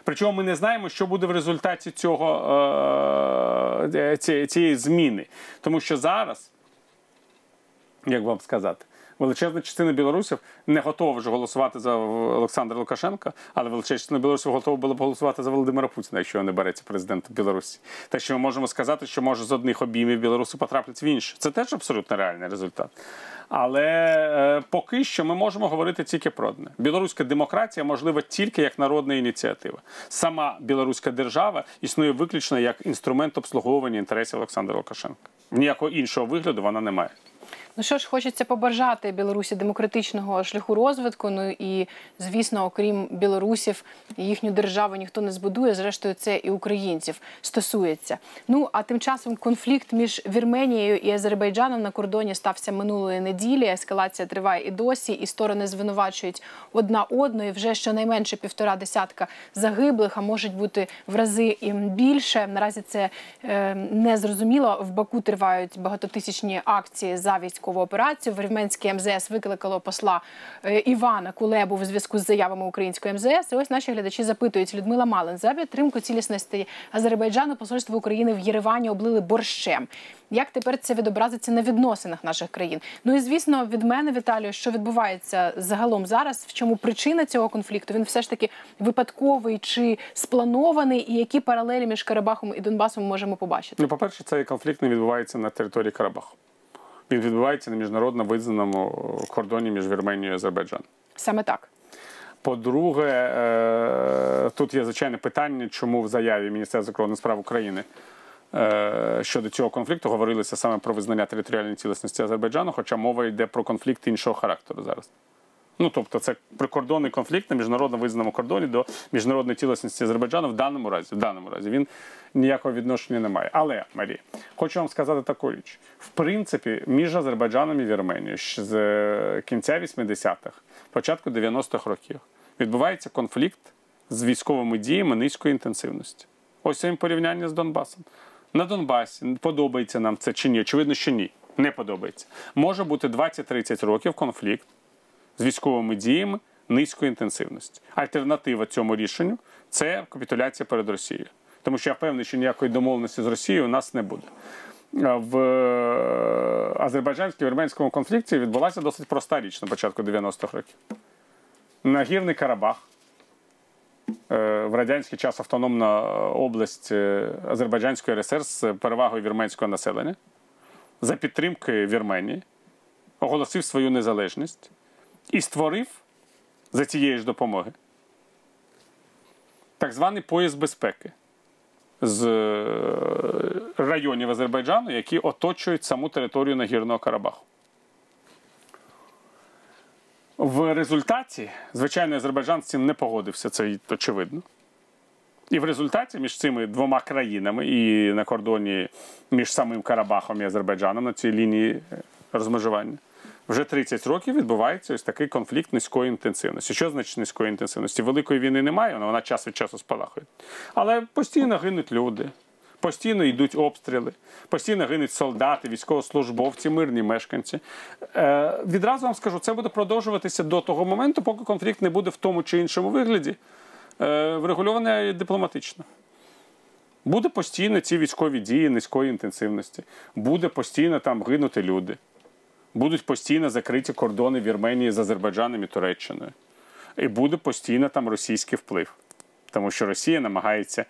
Причому ми не знаємо, що буде в результаті цього е, цієї, цієї зміни. Тому що зараз, як вам сказати, величезна частина білорусів не готова вже голосувати за Олександра Лукашенка, але величезна частина білорусів готова була б голосувати за Володимира Путіна, якщо не береться президентом Білорусі. Так що ми можемо сказати, що може з одних обіймів білоруси потраплять в інші. Це теж абсолютно реальний результат. Але е, поки що ми можемо говорити тільки про одне. Білоруська демократія можлива тільки як народна ініціатива. Сама білоруська держава існує виключно як інструмент обслуговування інтересів Олександра Лукашенка. Ніякого іншого вигляду вона не має.
Ну що ж, хочеться побажати Білорусі демократичного шляху розвитку. Ну і звісно, окрім білорусів, їхню державу ніхто не збудує. Зрештою, це і українців стосується. Ну а тим часом конфлікт між Вірменією і Азербайджаном на кордоні стався минулої неділі. Ескалація триває і досі, і сторони звинувачують одна одну. І Вже щонайменше півтора десятка загиблих, а можуть бути в рази і більше. Наразі це е, не зрозуміло. В Баку тривають багатотисячні акції за військову операцію. Вірменське МЗС викликало посла е, Івана Кулебу в зв'язку з заявами української МЗС. І ось наші глядачі запитують Людмила Малин за підтримку цілісності Азербайджану. Посольство України в Єревані облили борщем. Як тепер це відобразиться на відносинах наших країн? Ну і звісно, від мене Віталію, що відбувається загалом зараз, в чому причина цього конфлікту? Він все ж таки випадковий чи спланований, і які паралелі між Карабахом і Донбасом можемо побачити?
Ну, по-перше, цей конфлікт не відбувається на території Карабаху. Він відбувається на міжнародно визнаному кордоні між Вірменією і Азербайджаном.
Саме так.
По-друге, е, тут є звичайне питання, чому в заяві Міністерства закордонних справ України е, щодо цього конфлікту говорилося саме про визнання територіальної цілісності Азербайджану, хоча мова йде про конфлікт іншого характеру зараз. Ну, тобто, це прикордонний конфлікт на міжнародно визнаному кордоні до міжнародної цілісності Азербайджану в даному разі. В даному разі він ніякого відношення не має. Але Марія, хочу вам сказати таку річ: в принципі, між Азербайджаном і Вірменією з е, кінця 80-х, початку 90-х років відбувається конфлікт з військовими діями низької інтенсивності. Ось це порівняння з Донбасом. На Донбасі подобається нам це чи ні? Очевидно, що ні. Не подобається. Може бути 20-30 років конфлікт з військовими діями низької інтенсивності. Альтернатива цьому рішенню це капітуляція перед Росією. Тому що я впевнений, що ніякої домовленості з Росією у нас не буде. В азербайджансько-вірменському конфлікті відбулася досить проста річ на початку 90-х років. Нагірний Карабах, в радянський час автономна область Азербайджанської РСР з перевагою вірменського населення за підтримки Вірменії оголосив свою незалежність і створив за цієї ж допомоги так званий пояс безпеки з районів Азербайджану, які оточують саму територію Нагірного Карабаху. В результаті, звичайно, Азербайджан з цим не погодився, це очевидно. І в результаті між цими двома країнами і на кордоні між самим Карабахом і Азербайджаном на цій лінії розмежування вже 30 років відбувається ось такий конфлікт низької інтенсивності. Що значить низької інтенсивності? Великої війни немає, вона час від часу спалахує. Але постійно гинуть люди, постійно йдуть обстріли, постійно гинуть солдати, військовослужбовці, мирні мешканці. Е, Відразу вам скажу, це буде продовжуватися до того моменту, поки конфлікт не буде в тому чи іншому вигляді е, врегульований дипломатично. Буде постійно ці військові дії низької інтенсивності, буде постійно там гинути люди будуть постійно закриті кордони Вірменії з Азербайджаном і Туреччиною. І буде постійно там російський вплив, тому що Росія намагається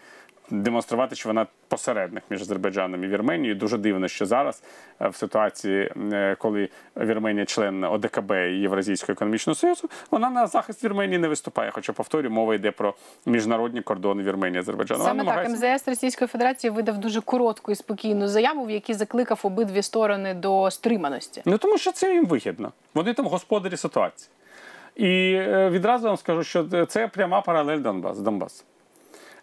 демонструвати, що вона посередник між Азербайджаном і Вірменією. Дуже дивно, що зараз е, в ситуації, е, коли Вірменія член ОДКБ і Євразійського економічного союзу, вона на захист Вірменії не виступає. Хоча повторюю, мова йде про міжнародні кордони Вірменії Азербайджану.
Саме намагається... так МЗС Російської Федерації видав дуже коротку і спокійну заяву, в якій закликав обидві сторони до стриманості.
Ну тому що це їм вигідно. Вони там господарі ситуації. І е, відразу вам скажу, що це пряма паралель Донбас, Донбасу.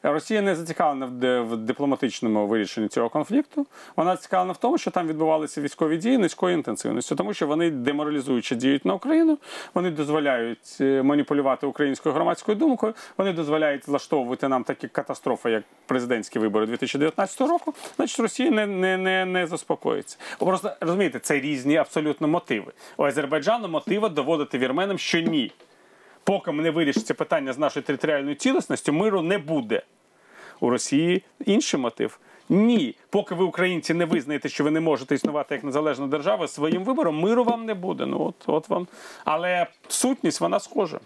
Росія не зацікавлена в дипломатичному вирішенні цього конфлікту. Вона зацікавлена в тому, що там відбувалися військові дії низької інтенсивності, тому що вони деморалізуючи діють на Україну, вони дозволяють е, маніпулювати українською громадською думкою. Вони дозволяють влаштовувати нам такі катастрофи, як президентські вибори 2019 року. Значить, Росія не не, не, не заспокоїться. Просто розумієте, це різні абсолютно мотиви. У Азербайджану мотива доводити вірменам, що ні. Поки не вирішиться питання з нашою територіальною цілісністю, миру не буде. У Росії інший мотив. Ні, поки ви, українці, не визнаєте, що ви не можете існувати як незалежна держава, своїм вибором миру вам не буде. Ну от, от вам. Але сутність вона схожа.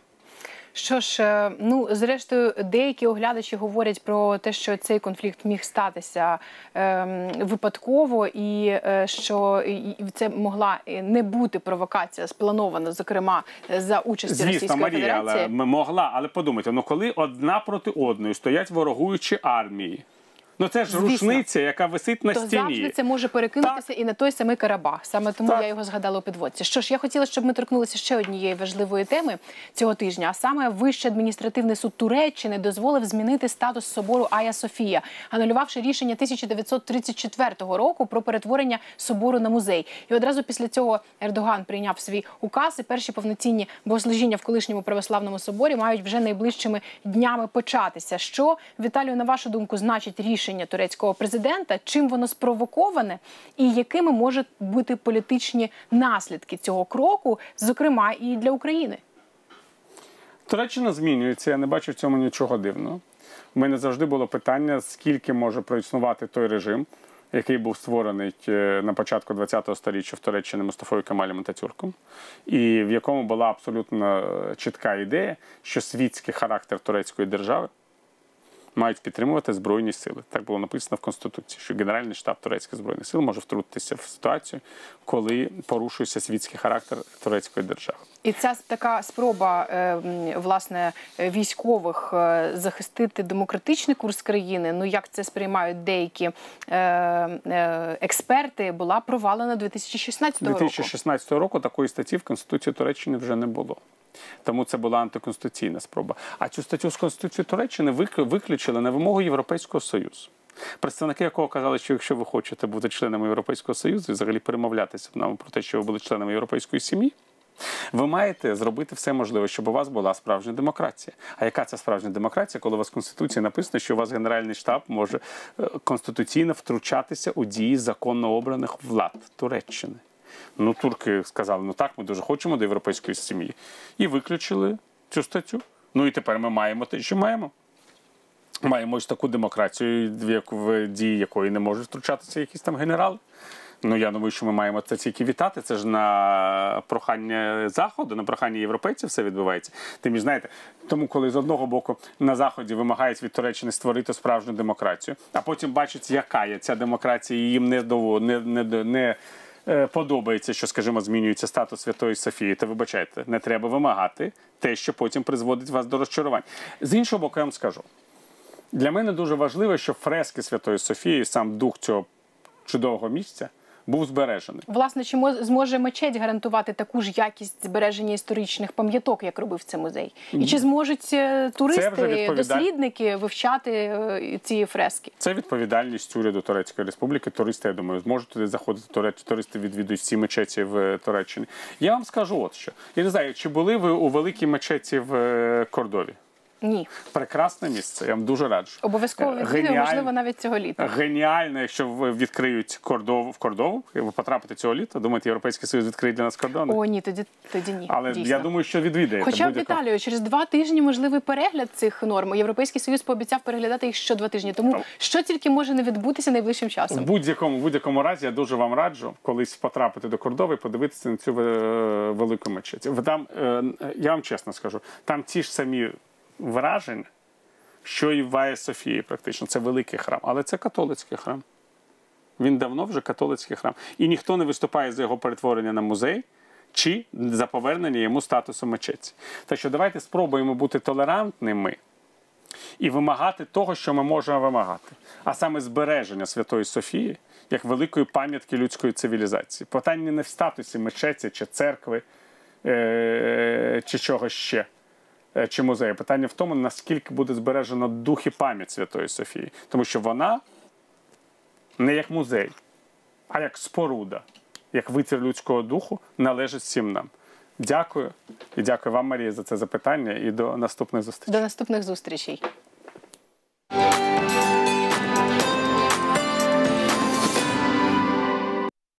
Що ж, е, ну зрештою, деякі оглядачі говорять про те, що цей конфлікт міг статися е, випадково, і е, що і це могла не бути провокація спланована, зокрема за участі
Звісно,
Російської
Марія,
Федерації.
але м- могла, але подумайте, ну коли одна проти одної стоять ворогуючі армії, ну це ж
Звісно.
рушниця, яка висить на
то
стіні.
завжди це може перекинутися і на той самий Карабах. Саме тому
Так.
я його згадала у підводці. Що ж, я хотіла, щоб ми торкнулися ще однієї важливої теми цього тижня. А саме Вищий адміністративний суд Туреччини дозволив змінити статус собору Ая Софія, анулювавши рішення 1934 року про перетворення собору на музей. І одразу після цього Ердоган прийняв свій указ. І перші повноцінні богослужіння в колишньому православному соборі мають вже найближчими днями початися. Що Віталію, на вашу думку, значить рішення турецького президента? Чим воно спровоковане, і якими можуть бути політичні наслідки цього кроку, зокрема і для України?
Туреччина змінюється, я не бачу в цьому нічого дивного. У мене завжди було питання, скільки може проіснувати той режим, який був створений е, на початку ХХ століття в Туреччині Мустафою Кемалем Ататюрком, і в якому була абсолютно е, чітка ідея, що світський характер турецької держави мають підтримувати збройні сили. Так було написано в Конституції, що Генеральний штаб турецьких збройних сил може втрутитися в ситуацію, коли порушується світський характер турецької держави.
І ця така спроба е, власне військових е, захистити демократичний курс країни. Ну як це сприймають деякі е, е, експерти, була провалена 2016 року.
2016 року такої статті в Конституції Туреччини вже не було. Тому це була антиконституційна спроба. А цю статтю з Конституції Туреччини виключили на вимогу Європейського Союзу. Представники якого казали, що якщо ви хочете бути членами Європейського Союзу і взагалі перемовлятися нам про те, що ви були членами європейської сім'ї, ви маєте зробити все можливе, щоб у вас була справжня демократія. А яка це справжня демократія, коли у вас в Конституції написано, що у вас Генеральний штаб може е, конституційно втручатися у дії законно обраних влад Туреччини? Ну, турки сказали, ну так, ми дуже хочемо до європейської сім'ї. І виключили цю статтю. Ну і тепер ми маємо те, що маємо. Маємо ось таку демократію, в дії якої не можуть втручатися якісь там генерали. Ну я думаю, що ми маємо це тільки вітати. Це ж на прохання заходу, на прохання європейців все відбувається. Тим і знаєте, тому коли з одного боку на заході вимагають від Туреччини створити справжню демократію, а потім бачать, яка є ця демократія, і їм не не, не, не, подобається, що, скажімо, змінюється статус Святої Софії, то вибачайте, не треба вимагати те, що потім призводить вас до розчарувань. З іншого боку, я вам скажу. Для мене дуже важливо, що фрески Святої Софії, сам дух цього чудового місця, був збережений.
Власне, чи мо- зможе мечеть гарантувати таку ж якість збереження історичних пам'яток, як робив це музей? І чи зможуть е, туристи,
відповідаль-
дослідники вивчати е, ці фрески?
Це відповідальність уряду Турецької Республіки. Туристи, я думаю, зможуть туди заходити. Туристи відвідують всі мечеті в е, Туреччині. Я вам скажу от що. Я не знаю, чи були ви у великій мечеті в Кордові?
Ні,
Прекрасне місце. Я вам дуже раджу.
обов'язково
геніаль-
можливо, навіть цього літа.
Геніально, якщо ви відкриють кордов в Кордову, ви потрапите цього літа. Думаєте, Європейський Союз відкриє для нас кордони?
О, ні, тоді тоді ні.
Але
дійсно.
я думаю, що відвідаєте.
Хоча б
будь-яка-
через два тижні можливий перегляд цих норм. Європейський союз пообіцяв переглядати їх що два тижні. Тому що тільки може не відбутися найближчим
В
часом.
будь-якому будь-якому разі я дуже вам раджу колись потрапити до Кордови і подивитися на цю е, велику мечеть. Там, е, я вам чесно скажу, там ті ж самі враження, що і в Софії, практично. Це великий храм, але це католицький храм. Він давно вже католицький храм. І ніхто не виступає за його перетворення на музей. Чи за повернення йому статусу мечеті. Так що давайте спробуємо бути толерантними і вимагати того, що ми можемо вимагати, а саме збереження Святої Софії як великої пам'ятки людської цивілізації. Питання не в статусі мечеті чи церкви е- чи чогось ще. Е, Чи музеї. Питання в тому, наскільки буде збережено дух і пам'ять Святої Софії. Тому що вона не як музей, а як споруда, як витвір людського духу належить всім нам. Дякую і дякую вам, Марія, за це запитання. І до наступних зустрічей.
До наступних зустрічей.